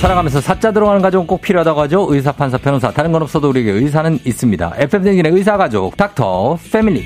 살아가면서 사자 들어가는 가족은 꼭 필요하다고 하죠. 의사, 판사, 변호사. 다른 건 없어도 우리에게 의사는 있습니다. FM댕진의 의사 가족, 닥터 패밀리.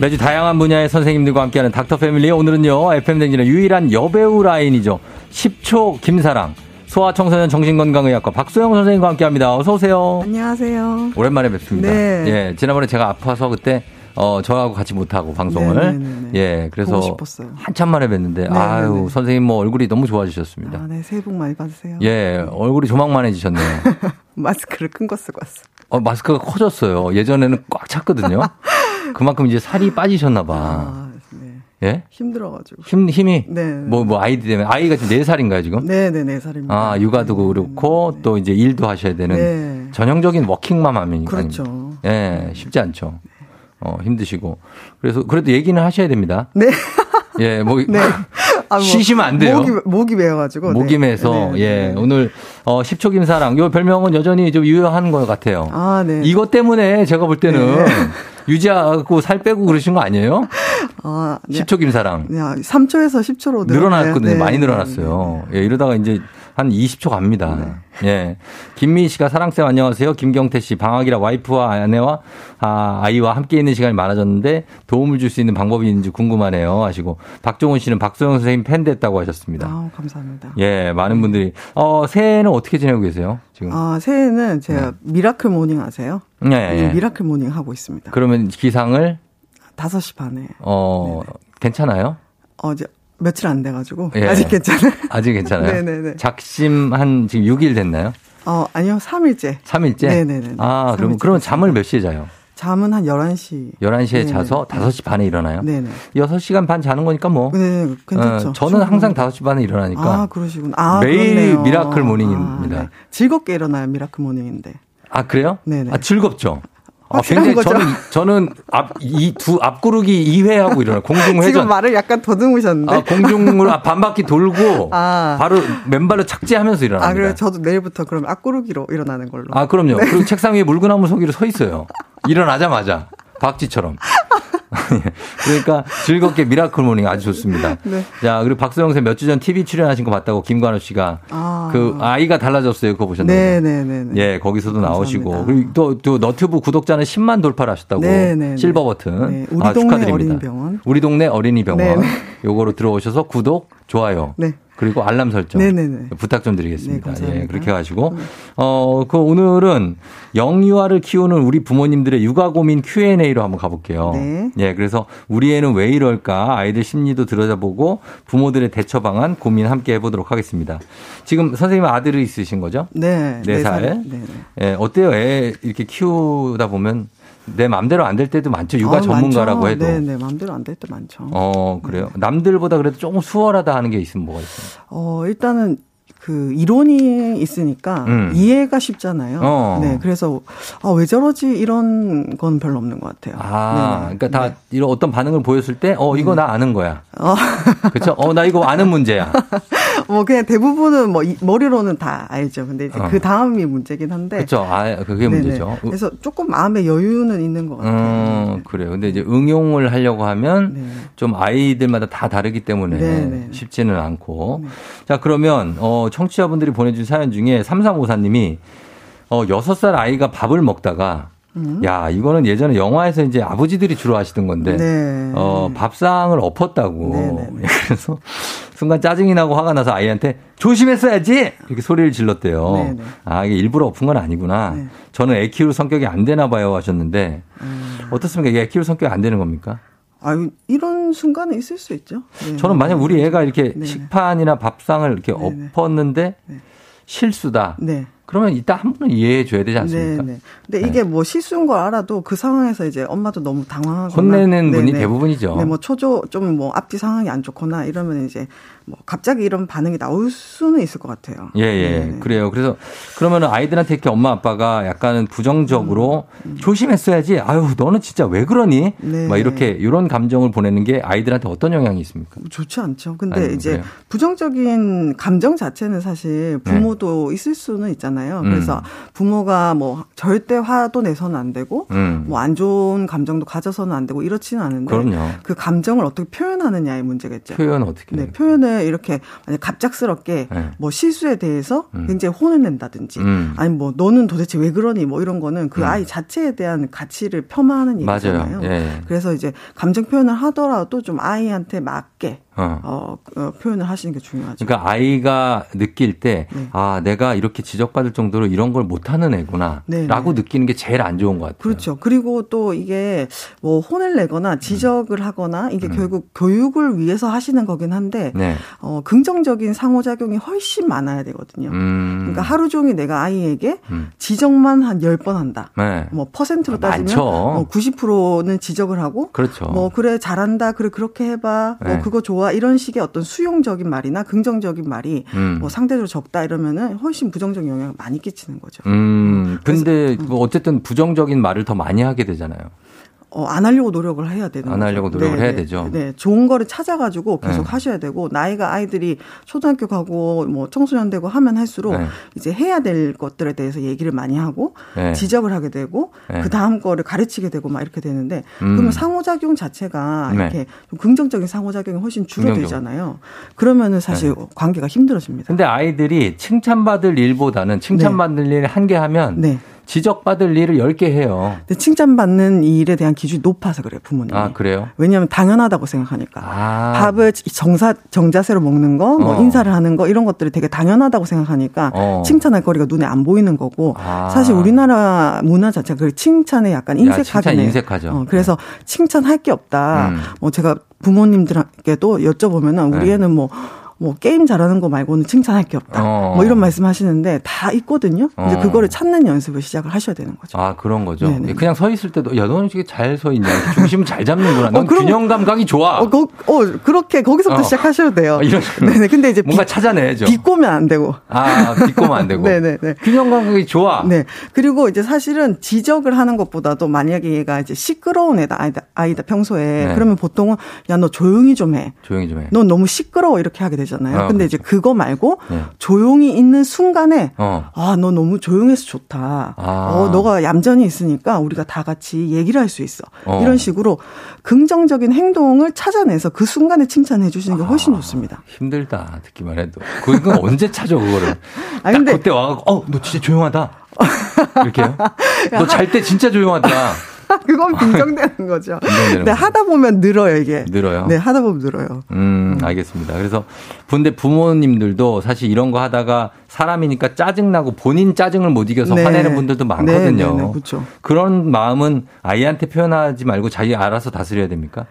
매주 다양한 분야의 선생님들과 함께하는 닥터 패밀리. 오늘은요, FM댕진의 유일한 여배우 라인이죠. 10초 김사랑. 소아청소년 정신건강의학과 박소영 선생님과 함께합니다. 어서 오세요. 안녕하세요. 오랜만에 뵙습니다. 네. 예, 지난번에 제가 아파서 그때 어 저하고 같이 못 하고 방송을 네네네네. 예, 그래서 보고 싶었어요. 한참 만에 뵀는데 네네네. 아유 선생님 뭐 얼굴이 너무 좋아지셨습니다. 아, 네, 새해 복 많이 받으세요. 예, 얼굴이 조망만해지셨네요. 마스크를 큰 거 쓰고 왔어. 어, 마스크가 커졌어요. 예전에는 꽉 찼거든요. 그만큼 이제 살이 빠지셨나 봐. 아, 네. 예? 힘들어가지고. 힘 힘이 네. 뭐 뭐 아이디 때문에 아이가 지금 4살인가요, 지금? 네, 네, 네 살입니다. 아, 육아도 네, 그렇고 네, 네. 또 이제 일도 하셔야 되는 네. 전형적인 워킹맘 하면 그렇죠. 예, 쉽지 않죠. 어, 힘드시고. 그래서 그래도 얘기는 하셔야 됩니다. 네. 예, 뭐 네. 아, 뭐, 쉬시면 안 돼요. 목이, 목이 매여가지고. 네. 목이 매서 네, 네, 예, 네. 오늘 어 10초 김사랑 요 별명은 여전히 좀 유효한 것 같아요. 아, 네. 이것 때문에 제가 볼 때는 네. 유지하고 살 빼고 그러신 거 아니에요? 아, 네. 10초 김사랑. 네, 3초에서 10초로 늘어났거든요. 네, 많이 네, 늘어났어요. 네, 네. 예, 이러다가 이제 한 20초 갑니다. 예. 김미희 씨가 사랑쌤 안녕하세요. 김경태 씨 방학이라 와이프와 아내와 아, 아이와 함께 있는 시간이 많아졌는데 도움을 줄 수 있는 방법이 있는지 궁금하네요. 하시고 박종훈 씨는 박소영 선생님 팬 됐다고 하셨습니다. 아, 감사합니다. 예, 많은 분들이 어, 새해는 어떻게 지내고 계세요? 지금. 아, 새해는 제가 miracle morning 아세요? 예, 예. 네, miracle morning 하고 있습니다. 그러면 기상을 5시 반에. 어, 괜찮아요? 어제 며칠 안 돼가지고. 예. 아직 괜찮아요. 아직 괜찮아요? 네네네. 작심 한 지금 6일 됐나요? 어, 아니요, 3일째. 3일째? 네네네. 아, 그럼, 3일째 그러면 됐습니다. 잠을 몇 시에 자요? 잠은 한 11시. 11시에 네네. 자서 5시 반에 일어나요? 네네. 6시간 반 자는 거니까 뭐. 네, 괜찮죠. 어, 저는 항상 충분히. 5시 반에 일어나니까. 아, 그러시구나. 아, 매일 그렇네요. miracle morning입니다. 아, 네. 즐겁게 일어나요, miracle morning인데. 아, 그래요? 네네. 아, 즐겁죠? 아, 확실한 굉장히 거죠? 저는, 저는 앞, 이 두, 앞구르기 2회 하고 일어나요. 공중회전. 지금 말을 약간 더듬으셨는데. 아, 아, 반바퀴 돌고 아. 바로 맨발로 착지하면서 일어납니다. 아, 그래 저도 내일부터 그럼 앞구르기로 일어나는 걸로. 아, 그럼요. 그리고 책상 위에 물구나무 서기로 서 있어요. 일어나자마자. 박쥐처럼. 그러니까 즐겁게 miracle morning 아주 좋습니다. 네. 자, 그리고 박수영 쌤 몇 주 전 TV 출연하신 거 봤다고 김관우 씨가 아. 그 아이가 달라졌어요. 그거 보셨나요? 네 네 네. 예, 거기서도 나오시고. 감사합니다. 그리고 또, 또 너튜브 구독자는 10만 돌파를 하셨다고. 네네네. 실버 버튼. 네, 우리 아, 동네 축하드립니다. 어린이 병원. 우리 동네 어린이 병원. 네네. 요거로 들어오셔서 구독, 좋아요. 네. 그리고 알람 설정. 네네네. 부탁 좀 드리겠습니다. 네. 예, 그렇게 가지고 어, 그 오늘은 영유아를 키우는 우리 부모님들의 육아 고민 Q&A로 한번 가볼게요. 네. 예, 그래서 우리 애는 왜 이럴까 아이들 심리도 들여다보고 부모들의 대처 방안 고민 함께 해보도록 하겠습니다. 지금 선생님 아들이 있으신 거죠? 네. 네네 살. 네네. 예, 어때요? 애 이렇게 키우다 보면 내 마음대로 안 될 때도 많죠. 육아 아, 전문가라고 많죠. 해도. 네 네. 마음대로 안 될 때 많죠. 어, 그래요. 남들보다 그래도 조금 수월하다 하는 게 있으면 뭐가 있어요? 어, 일단은 그 이론이 있으니까 음. 이해가 쉽잖아요. 어. 네, 그래서 아, 왜 저러지 이런 건 별로 없는 것 같아요. 아, 네네. 그러니까 다 네. 이런 어떤 반응을 보였을 때, 어, 이거 나 아는 거야. 어, 그쵸? 어, 나 이거 아는 문제야. 뭐 그냥 대부분은 뭐 이- 머리로는 다 알죠. 근데 이제 어. 그 다음이 문제긴 한데. 그쵸? 아, 그게 네네. 문제죠. 그래서 조금 마음의 여유는 있는 것 같아요. 음, 그래요. 근데 이제 응용을 하려고 하면 네. 좀 아이들마다 다 다르기 때문에 네네. 쉽지는 않고. 네. 자, 그러면, 어, 청취자분들이 보내준 사연 중에 3354님이 어, 6살 아이가 밥을 먹다가 야, 이거는 예전에 영화에서 이제 아버지들이 주로 하시던 건데, 네. 어, 밥상을 엎었다고. 네네네. 그래서 순간 짜증이 나고 화가 나서 아이한테 조심했어야지! 이렇게 소리를 질렀대요. 네네. 아, 이게 일부러 엎은 건 아니구나. 네. 저는 애 키울 성격이 안 되나 봐요 하셨는데, 음. 어떻습니까? 이게 애 키울 성격이 안 되는 겁니까? 아유, 이런 순간은 있을 수 있죠. 네. 저는 만약 우리 애가 이렇게 네. 식판이나 밥상을 이렇게 네네. 엎었는데 네. 실수다. 네. 그러면 이따 한 번은 이해해 줘야 되지 않습니까? 네, 네. 근데 이게 뭐 실수인 걸 알아도 그 상황에서 이제 엄마도 너무 당황하거나 혼내는 네, 분이 네. 대부분이죠. 네, 뭐 초조 좀 뭐 앞뒤 상황이 안 좋거나 이러면 이제 뭐 갑자기 이런 반응이 나올 수는 있을 것 같아요. 예, 예. 네. 그래요. 그래서 그러면은 아이들한테 이렇게 엄마 아빠가 약간은 부정적으로 조심했어야지. 아유, 너는 진짜 왜 그러니? 네. 막 이렇게 이런 감정을 보내는 게 아이들한테 어떤 영향이 있습니까? 좋지 않죠. 근데 아이고, 이제 그래요? 부정적인 감정 자체는 사실 부모도 있을 수는 있잖아요. 네. 음. 그래서 부모가 뭐 절대 화도 내서는 안 되고 음. 뭐안 좋은 감정도 가져서는 안 되고 이렇지는 않은데 그럼요. 그 감정을 어떻게 표현하느냐의 문제겠죠. 표현 어떻게? 네, 표현을 이렇게 갑작스럽게 네. 뭐 실수에 대해서 음. 굉장히 혼을 낸다든지 음. 아니 뭐 너는 도대체 왜 그러니 뭐 이런 거는 그 음. 아이 자체에 대한 가치를 폄하하는. 얘기잖아요. 예, 예. 그래서 이제 감정 표현을 하더라도 좀 아이한테 맞게 어. 어, 어, 표현을 하시는 게 중요하죠. 그러니까 아이가 느낄 때, 네. 아, 내가 이렇게 지적받 을 정도로 이런 걸 못하는 애구나. 네, 라고 네. 느끼는 게 제일 안 좋은 것 같아요. 그렇죠. 그리고 또 이게 뭐 혼을 내거나 지적을 하거나 이게 음. 결국 교육을 위해서 하시는 거긴 한데 네. 어, 긍정적인 상호작용이 훨씬 많아야 되거든요. 음. 그러니까 하루 종일 내가 아이에게 음. 지적만 한 10번 한다. 네. 뭐 퍼센트로 아, 따지면. 뭐 90%는 지적을 하고 그렇죠. 뭐 그래 잘한다. 그래 그렇게 해 봐. 네. 뭐 그거 좋아. 이런 식의 어떤 수용적인 말이나 긍정적인 말이 음. 뭐 상대적으로 적다 이러면은 훨씬 부정적 영향을 많이 끼치는 거죠. 음, 근데 뭐 어쨌든 부정적인 말을 더 많이 하게 되잖아요. 어, 안 하려고 노력을 해야 되는 안 거죠. 하려고 노력을 네, 해야 네. 되죠. 네, 좋은 거를 찾아가지고 계속 네. 하셔야 되고 나이가 아이들이 초등학교 가고 뭐 청소년 되고 하면 할수록 네. 이제 해야 될 것들에 대해서 얘기를 많이 하고 네. 지적을 하게 되고 네. 그 다음 거를 가르치게 되고 막 이렇게 되는데 음. 그러면 상호작용 자체가 네. 이렇게 좀 긍정적인 상호작용이 훨씬. 줄어들잖아요. 그러면은 사실 관계가 힘들어집니다. 근데 아이들이 칭찬받을 일보다는 칭찬받을 일 한 개 하면 네. 지적받을 일을 10개 해요. 근데 칭찬받는 일에 대한 기준이 높아서 그래요, 부모님이. 아, 그래요? 왜냐하면 당연하다고 생각하니까. 아. 밥을 정사, 정자세로 먹는 거, 뭐 어. 인사를 하는 거, 이런 것들이 되게 당연하다고 생각하니까 어. 칭찬할 거리가 눈에 안 보이는 거고, 아. 사실 우리나라 문화 자체가 그 칭찬에 약간 야, 인색하긴 칭찬 해요. 인색하죠. 어, 그래서 칭찬할 게 없다. 음. 뭐 제가 부모님들께도 여쭤보면은 우리 네. 애는 뭐, 뭐 게임 잘하는 거 말고는 칭찬할 게 없다. 어. 뭐 이런 말씀 하시는데 다 있거든요. 이제 어. 그거를 찾는 연습을 시작을 하셔야 되는 거죠. 아, 그런 거죠. 네네. 그냥 서 있을 때도, 야, 너는 되게 잘 서 있냐. 중심을 잘 잡는구나. 넌 어, 그럼- 균형 감각이 좋아. 어, 거, 어, 그렇게 거기서부터 어. 시작하셔도 돼요. 어, 이런. 네네. 근데 이제 뭔가 비, 찾아내야죠. 비꼬면 안 되고. 아, 비꼬면 안 되고. 네네네. 균형 감각이 좋아. 네. 그리고 이제 사실은 지적을 하는 것보다도 만약에 얘가 이제 시끄러운 애다, 아이다, 아이다 평소에. 네. 그러면 보통은 야, 너 조용히 좀 해. 조용히 좀 해. 넌 너무 시끄러워. 이렇게 하게 되 잖아요. 아, 근데 그렇죠. 이제 그거 말고 네. 조용히 있는 순간에 어. 아, 너 너무 조용해서 좋다. 아. 어, 너가 얌전히 있으니까 우리가 다 같이 얘기를 할 수 있어. 어. 이런 식으로 긍정적인 행동을 찾아내서 그 순간에 칭찬해 주시는 게 훨씬 좋습니다. 힘들다. 듣기만 해도. 그건 언제 찾아, 그거를. 아, 딱 근데- 그때 와 갖고, 어, 너 진짜 조용하다. 이렇게요? 너 잘 때 진짜 조용하다. 그건 빈정되는 거죠. 빈정되는 근데 거죠. 하다 보면 늘어요, 이게. 늘어요? 네, 하다 보면 늘어요. 음, 알겠습니다. 그래서 근데 부모님들도 사실 이런 거 하다가 사람이니까 짜증나고 본인 짜증을 못 이겨서 네. 화내는 분들도 많거든요. 네, 네, 네, 그렇죠. 그런 마음은 아이한테 표현하지 말고 자기 알아서 다스려야 됩니까?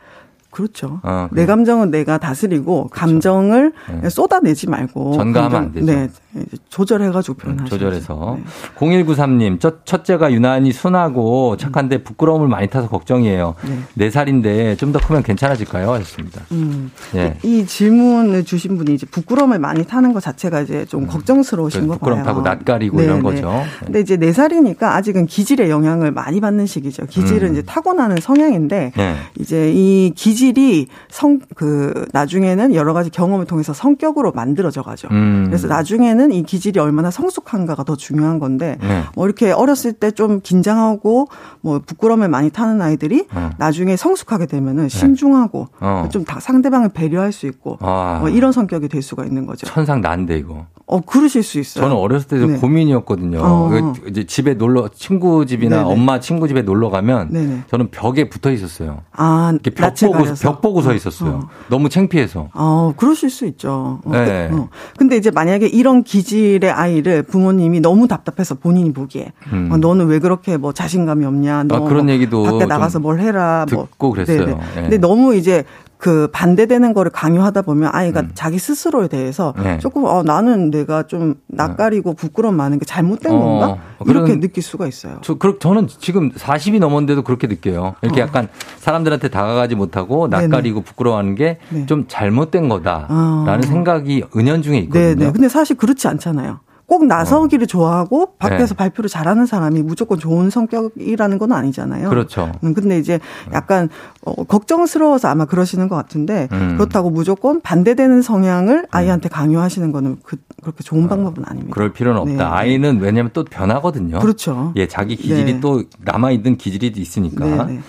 그렇죠. 어, 내. 감정은 내가 다스리고 감정을 네. 쏟아내지 말고 전가하면 감정- 안 되죠. 네, 조절해가지고 음, 표현하죠. 조절해서. 0193님, 첫, 첫째가 유난히 순하고 착한데 부끄러움을 많이 타서 걱정이에요. 네. 네 살인데 좀 더 크면 괜찮아질까요? 하셨습니다. 음. 예. 이 질문을 주신 분이 이제 부끄러움을 많이 타는 것 자체가 이제 좀 걱정스러우신 거 봐요. 음. 부끄럼 타고 낯가리고 네, 이런 네. 거죠. 네. 근데 이제 네 살이니까 아직은 기질의 영향을 많이 받는 시기죠. 기질은 음. 이제 타고나는 성향인데 네. 이제 이 기질 이 성 그 나중에는 여러 가지 경험을 통해서 성격으로 만들어져 가죠. 음. 그래서 나중에는 이 기질이 얼마나 성숙한가가 더 중요한 건데 네. 뭐 이렇게 어렸을 때 좀 긴장하고 뭐 부끄러움을 많이 타는 아이들이 어. 나중에 성숙하게 되면은 신중하고 어. 좀 다- 상대방을 배려할 수 있고 아. 뭐 이런 성격이 될 수가 있는 거죠. 천상 난데 이거. 어 그러실 수 있어요. 저는 어렸을 때좀 네. 고민이었거든요. 어. 그 이제 집에 놀러 친구 집이나 네네. 엄마 친구 집에 놀러 가면 네네. 저는 벽에 붙어 있었어요. 아 이렇게 벽 낯을 보고 가려서. 벽 보고 서 있었어요. 어. 너무 창피해서. 어, 그러실 수 있죠. 어, 네. 그, 어. 근데 이제 만약에 이런 기질의 아이를 부모님이 너무 답답해서 본인이 보기에 음. 어, 너는 왜 그렇게 뭐 자신감이 없냐, 너 아, 그런 뭐 얘기도 밖에 좀 나가서 뭘 해라, 뭐 듣고 그랬어요. 네네. 예. 근데 너무 이제 그 반대되는 거를 강요하다 보면 아이가 음. 자기 스스로에 대해서 네. 조금 어 나는 내가 좀 낯가리고 부끄러움 많은 게 잘못된 어, 건가 이렇게 느낄 수가 있어요. 저 그, 저는 지금 40이 넘었는데도 그렇게 느껴요. 이렇게 어. 약간 사람들한테 다가가지 못하고 낯가리고 네네. 부끄러워하는 게좀 네. 잘못된 거다라는 어. 생각이 은연중에 있거든요. 네네. 근데 사실 그렇지 않잖아요. 꼭 나서기를 어. 좋아하고 밖에서 네. 발표를 잘하는 사람이 무조건 좋은 성격이라는 건 아니잖아요. 그렇죠. 음, 근데 이제 약간 어, 걱정스러워서 아마 그러시는 것 같은데 음. 그렇다고 무조건 반대되는 성향을 음. 아이한테 강요하시는 거는 그, 그렇게 좋은 어, 방법은 아닙니다. 그럴 필요는 없다. 네. 아이는 왜냐하면 또 변하거든요. 그렇죠. 예, 자기 기질이 네. 또 남아 있는 기질이 있으니까. 네, 네.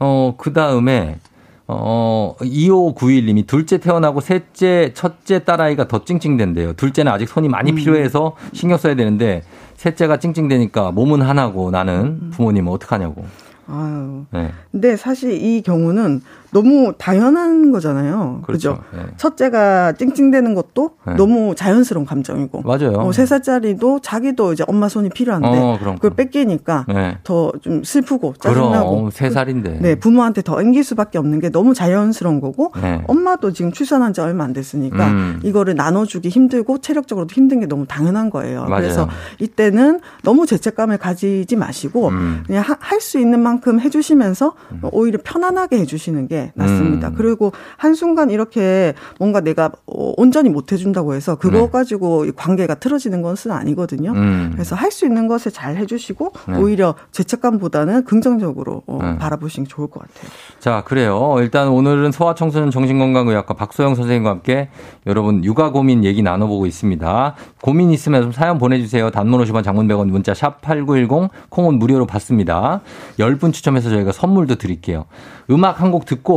어, 그 다음에 어, 2591님이 둘째 태어나고 셋째, 첫째 딸아이가 더 찡찡댄대요. 둘째는 아직 손이 많이 음. 필요해서 신경 써야 되는데 셋째가 찡찡대니까 몸은 하나고 나는 음. 부모님은 어떡하냐고. 아유. 네. 근데 사실 이 경우는 너무 당연한 거잖아요. 그렇죠. 그죠? 네. 첫째가 찡찡대는 것도 네. 너무 자연스러운 감정이고. 맞아요. 어, 세 살짜리도 자기도 이제 엄마 손이 필요한데 어, 그걸 뺏기니까 네. 더좀 슬프고 짜증나고. 그럼, 세 살인데. 네, 부모한테 더 앵길 수밖에 없는 게 너무 자연스러운 거고. 네. 엄마도 지금 출산한 지 얼마 안 됐으니까 음. 이거를 나눠주기 힘들고 체력적으로도 힘든 게 너무 당연한 거예요. 맞아요. 그래서 이때는 너무 죄책감을 가지지 마시고 음. 그냥 할 수 있는 만큼 해주시면서 음. 오히려 편안하게 해주시는 게 낫습니다. 음. 그리고 한순간 이렇게 뭔가 내가 어, 온전히 못 해준다고 해서 그거 네. 가지고 관계가 틀어지는 것은 아니거든요. 음. 그래서 할 수 있는 것을 잘 해주시고 네. 오히려 죄책감보다는 긍정적으로 어, 네. 바라보시는 게 좋을 것 같아요. 자, 그래요. 일단 오늘은 소아청소년 정신건강의학과 박소영 선생님과 함께 여러분 육아 고민 얘기 나눠보고 있습니다. 고민 있으면 좀 사연 보내주세요. 단문 50원 장문 100원 문자 샵 8910 콩은 무료로 받습니다. 10분 추첨해서 저희가 선물도 드릴게요. 음악 한 곡 듣고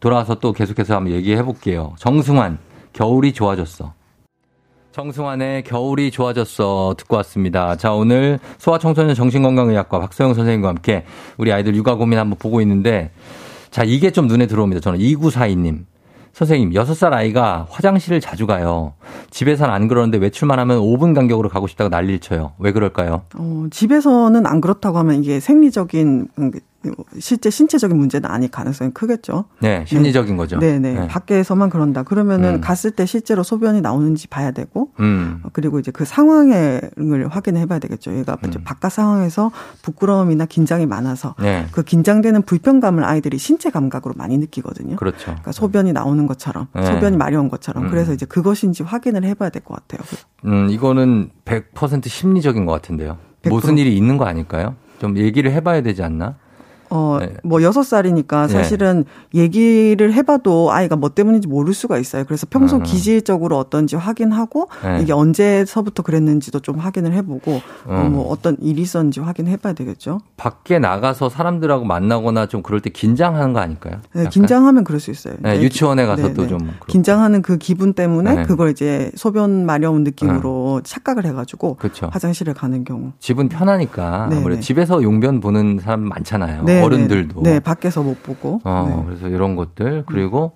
돌아와서 또 계속해서 한번 얘기해 볼게요. 정승환, 겨울이 좋아졌어. 정승환의 겨울이 좋아졌어 듣고 왔습니다. 자, 오늘 소아청소년 정신건강의학과 박소영 선생님과 함께 우리 아이들 육아 고민 한번 보고 있는데 자, 이게 좀 눈에 들어옵니다. 저는 2942님. 선생님, 6살 아이가 화장실을 자주 가요. 집에서는 안 그러는데 외출만 하면 5분 간격으로 가고 싶다고 난리를 쳐요. 왜 그럴까요? 어, 집에서는 안 그렇다고 하면 이게 생리적인 실제 신체적인 문제는 아닐 가능성이 크겠죠. 네, 심리적인 네. 거죠. 네네. 네. 네. 밖에서만 그런다. 그러면은 음. 갔을 때 실제로 소변이 나오는지 봐야 되고, 음. 그리고 이제 그 상황을 확인해 봐야 되겠죠. 얘가 음. 바깥 상황에서 부끄러움이나 긴장이 많아서 네. 그 긴장되는 불편감을 아이들이 신체 감각으로 많이 느끼거든요. 그렇죠. 그러니까 소변이 나오는 것처럼, 네. 소변이 마려운 것처럼. 음. 그래서 이제 그것인지 확인을 해 봐야 될 것 같아요. 음, 이거는 100% 심리적인 것 같은데요. 100%? 무슨 일이 있는 거 아닐까요? 좀 얘기를 해봐야 되지 않나? 어, 네. 뭐 여섯 살이니까 네. 사실은 네. 얘기를 해봐도 아이가 뭐 때문인지 모를 수가 있어요. 그래서 평소 음. 기질적으로 어떤지 확인하고 네. 이게 언제서부터 그랬는지도 좀 확인을 해보고 음. 어, 뭐 어떤 일이 있었는지 확인해봐야 되겠죠. 밖에 나가서 사람들하고 만나거나 좀 그럴 때 긴장하는 거 아닐까요? 네, 긴장하면 그럴 수 있어요. 네, 유치원에 가서 네, 또좀 네. 긴장하는 그 기분 때문에 그걸 이제 소변 마려운 느낌으로 착각을 해가지고 그쵸. 화장실을 가는 경우. 집은 편하니까 아무래도 집에서 용변 보는 사람 많잖아요. 네. 네, 어른들도. 네, 밖에서 못 보고. 어, 네. 그래서 이런 것들. 그리고,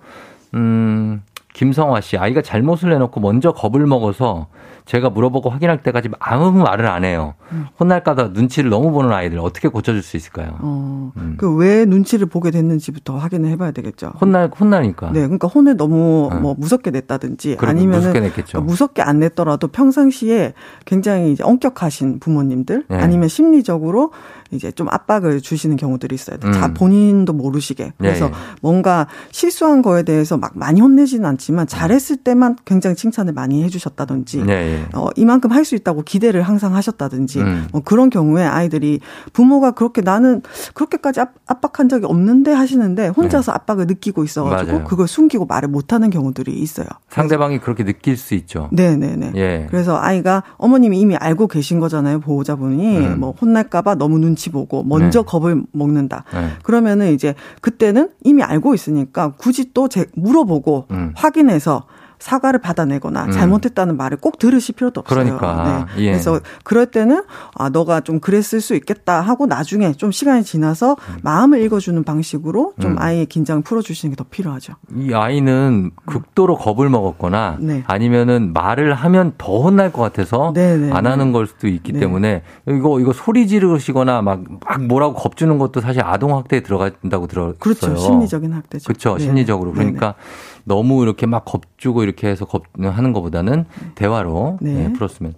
음, 김성화 씨, 아이가 잘못을 해놓고 먼저 겁을 먹어서 제가 물어보고 확인할 때까지 아무 말을 안 해요. 음. 혼날까봐 눈치를 너무 보는 아이들 어떻게 고쳐줄 수 있을까요? 어, 음. 그왜 눈치를 보게 됐는지부터 확인을 해봐야 되겠죠. 혼날 혼나니까. 네, 그러니까 혼을 너무 어. 뭐 무섭게 냈다든지 아니면 무섭게 냈겠죠. 무섭게 안 냈더라도 평상시에 굉장히 이제 엄격하신 부모님들 네. 아니면 심리적으로 이제 좀 압박을 주시는 경우들이 있어요. 음. 자 본인도 모르시게. 그래서 네. 뭔가 실수한 거에 대해서 막 많이 혼내지는 않지만 잘했을 때만 굉장히 칭찬을 많이 해주셨다든지. 네. 예. 어, 이만큼 할 수 있다고 기대를 항상 하셨다든지 음. 뭐 그런 경우에 아이들이 부모가 그렇게 나는 그렇게까지 압, 박한 적이 없는데 하시는데 혼자서 네. 압박을 느끼고 있어가지고 맞아요. 그걸 숨기고 말을 못하는 경우들이 있어요. 상대방이 그렇게 느낄 수 있죠. 네네네. 예. 그래서 아이가 어머님이 이미 알고 계신 거잖아요 보호자분이 음. 뭐 혼날까봐 너무 눈치 보고 먼저 네. 겁을 먹는다. 네. 그러면은 이제 그때는 이미 알고 있으니까 굳이 또 제, 물어보고 음. 확인해서 사과를 받아내거나 음. 잘못했다는 말을 꼭 들으실 필요도 없어요. 그러니까. 네. 예. 그래서 그럴 때는 아 너가 좀 그랬을 수 있겠다 하고 나중에 좀 시간이 지나서 음. 마음을 읽어주는 방식으로 좀 음. 아이의 긴장을 풀어주시는 게 더 필요하죠. 이 아이는 극도로 겁을 먹었거나 네. 아니면은 말을 하면 더 혼날 것 같아서 네네. 네, 안 하는 네. 걸 수도 있기 네. 때문에 이거 이거 소리 지르시거나 막, 막 뭐라고 겁주는 것도 사실 아동 학대에 들어간다고 들었어요. 그렇죠. 심리적인 학대죠. 그렇죠. 심리적으로 그러니까. 네네. 너무 이렇게 막 겁주고 이렇게 해서 겁 하는 것보다는 대화로 네. 네, 풀었으면.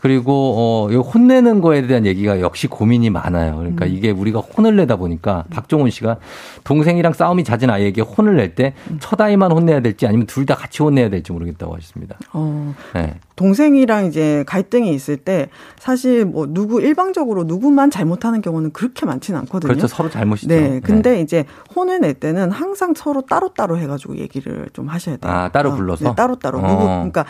그리고 어 혼내는 거에 대한 얘기가 역시 고민이 많아요. 그러니까 음. 이게 우리가 혼을 내다 보니까 박종훈 씨가 동생이랑 싸움이 잦은 아이에게 혼을 낼때 음. 첫 아이만 혼내야 될지 아니면 둘 다 같이 혼내야 될지 모르겠다고 하셨습니다. 어. 네. 동생이랑 이제 갈등이 있을 때 사실 뭐 누구 일방적으로 누구만 잘못하는 경우는 그렇게 많지는 않거든요. 그렇죠. 서로 잘못이죠. 네. 근데 네. 이제 혼을 낼 때는 항상 서로 따로따로 해가지고 얘기를 좀 하셔야 돼요. 아, 따로 어, 불러서? 네, 따로따로. 어. 누구, 그러니까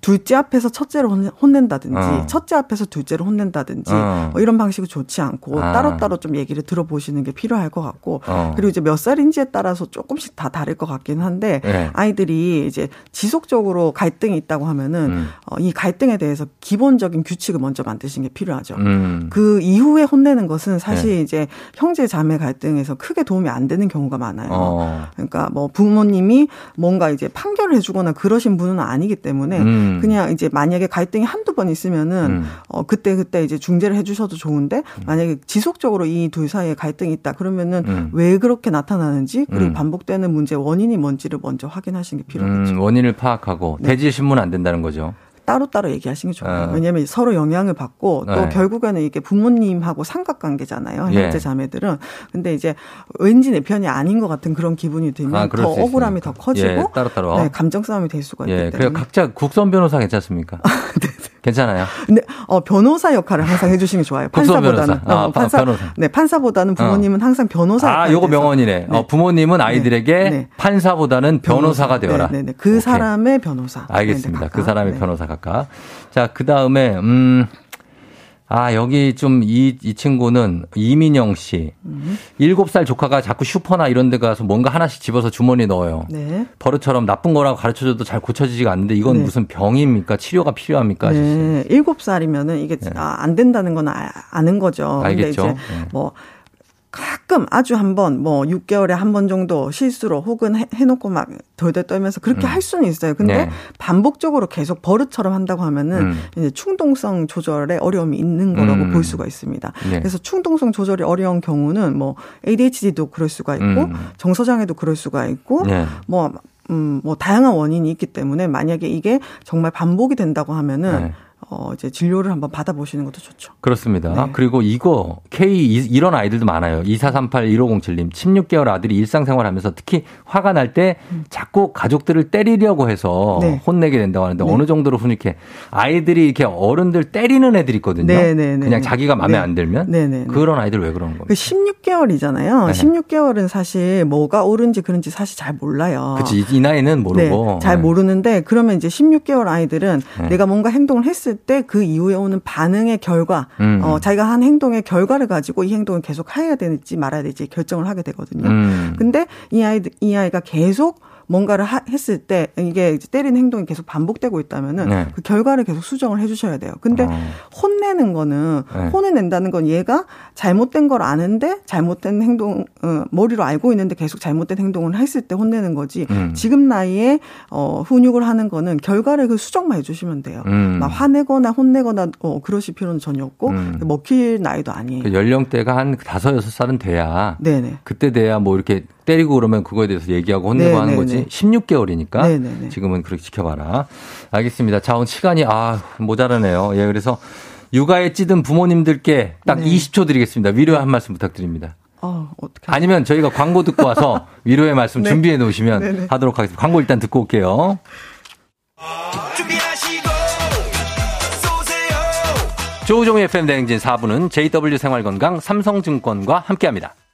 둘째 앞에서 첫째를 혼낸다든지 어. 첫째 앞에서 둘째를 혼낸다든지 어. 뭐 이런 방식은 좋지 않고 아. 따로따로 좀 얘기를 들어보시는 게 필요할 것 같고 어. 그리고 이제 몇 살인지에 따라서 조금씩 다 다를 것 같긴 한데 네. 아이들이 이제 지속적으로 갈등이 있다고 하면은 음. 어, 이 갈등에 대해서 기본적인 규칙을 먼저 만드시는 게 필요하죠. 음. 그 이후에 혼내는 것은 사실 네. 이제 형제 자매 갈등에서 크게 도움이 안 되는 경우가 많아요. 어. 그러니까 뭐 부모님이 뭔가 이제 판결을 해주거나 그러신 분은 아니기 때문에 음. 음. 그냥 이제 만약에 갈등이 한두 번 있으면은 음. 어 그때 그때 이제 중재를 해 주셔도 좋은데 음. 만약에 지속적으로 이 둘 사이에 갈등이 있다 그러면은 음. 왜 그렇게 나타나는지 그리고 음. 반복되는 문제 원인이 뭔지를 먼저 확인하시는 게 필요하죠. 원인을 파악하고 네. 대지 신문 안 된다는 거죠. 따로따로 얘기하시는 게 좋아요. 어. 왜냐하면 서로 영향을 받고 또 네. 결국에는 이게 부모님하고 삼각관계잖아요. 형제 예. 자매들은. 근데 이제 왠지 내 편이 아닌 것 같은 그런 기분이 들면 아, 더 억울함이 더 커지고 예, 따로따로. 네, 감정 싸움이 될 수가 예, 있기 때문에. 각자 국선 변호사 괜찮습니까? 네, 네. 괜찮아요. 근데 어, 변호사 역할을 항상 해주시는 게 좋아요. 판사보다는. 아, 어, 판사, 변호사. 네, 판사보다는 부모님은 어. 항상 변호사. 아, 요거 명언이네. 네. 어, 부모님은 아이들에게 네. 네. 판사보다는 변호사가 되어라. 네, 네, 네. 그 오케이. 사람의 변호사. 알겠습니다. 그 사람의 변호사 각각. 자, 그 다음에, 음, 아, 여기 좀 이, 이 친구는 이민영 씨. 일곱 살 조카가 자꾸 슈퍼나 이런 데 가서 뭔가 하나씩 집어서 주머니에 넣어요. 네. 버릇처럼 나쁜 거라고 가르쳐 줘도 잘 고쳐지지가 않는데 이건 네. 무슨 병입니까? 치료가 필요합니까? 네. 일곱 살이면은 이게 네. 아, 안 된다는 건 아, 아는 거죠. 알겠죠. 근데 이제 네. 뭐 가끔 아주 한 번, 뭐 6개월에 한 번 정도 실수로 혹은 해, 해놓고 막 덜덜 떨면서 그렇게 음. 할 수는 있어요. 근데 네. 반복적으로 계속 버릇처럼 한다고 하면은 음. 이제 충동성 조절에 어려움이 있는 거라고 음. 볼 수가 있습니다. 네. 그래서 충동성 조절이 어려운 경우는 뭐 ADHD도 그럴 수가 있고 음. 정서장애도 그럴 수가 있고 네. 뭐 음, 뭐 다양한 원인이 있기 때문에 만약에 이게 정말 반복이 된다고 하면은 네. 어, 이제 진료를 한번 받아보시는 것도 좋죠. 그렇습니다. 네. 그리고 이거 K 이런 아이들도 많아요. 2438-1507님 16개월 아들이 일상생활 하면서 특히 화가 날때 음. 자꾸 가족들을 때리려고 해서 네. 혼내게 된다고 하는데 네. 어느 정도로 훈육해 아이들이 이렇게 어른들 때리는 애들 있거든요. 네, 네, 네, 그냥 자기가 마음에 안 들면 그런 아이들 왜 그러는 겁니까? 그 16개월이잖아요. 16개월은 사실 뭐가 옳은지 그런지 사실 잘 몰라요. 그렇지. 이 나이는 모르고. 잘 모르는데 그러면 이제 16개월 아이들은 내가 뭔가 행동을 했을 때 그 이후에 오는 반응의 결과, 음. 어, 자기가 한 행동의 결과를 가지고 이 행동을 계속 해야 되는지 말아야 될지 결정을 하게 되거든요. 음. 근데 이 아이, 이 아이가 계속 뭔가를 하, 했을 때 이게 때리는 행동이 계속 반복되고 있다면은 네. 그 결과를 계속 수정을 해주셔야 돼요. 근데 어. 혼내는 거는 네. 혼을 낸다는 건 얘가 잘못된 걸 아는데 잘못된 행동 어, 머리로 알고 있는데 계속 잘못된 행동을 했을 때 혼내는 거지. 음. 지금 나이에 어, 훈육을 하는 거는 결과를 그 수정만 해주시면 돼요. 음. 막 화내거나 혼내거나 어, 그러실 필요는 전혀 없고 음. 먹힐 나이도 아니에요. 그 연령대가 한 다섯 여섯 살은 돼야 네네. 그때 돼야 뭐 이렇게 때리고 그러면 그거에 대해서 얘기하고 혼내고 네네네. 하는 거지. 16개월이니까 네네네. 지금은 그렇게 지켜봐라. 알겠습니다. 자, 오늘 시간이 아 모자라네요. 예, 그래서 육아에 찌든 부모님들께 딱 네. 20초 드리겠습니다. 위로의 한 말씀 부탁드립니다. 어, 어떻게 아니면 저희가 광고 듣고 와서 위로의 말씀 네. 준비해 놓으시면 네네. 하도록 하겠습니다. 광고 일단 듣고 올게요. 조우종의 FM 대행진 4부는 JW 생활건강 삼성증권과 함께합니다.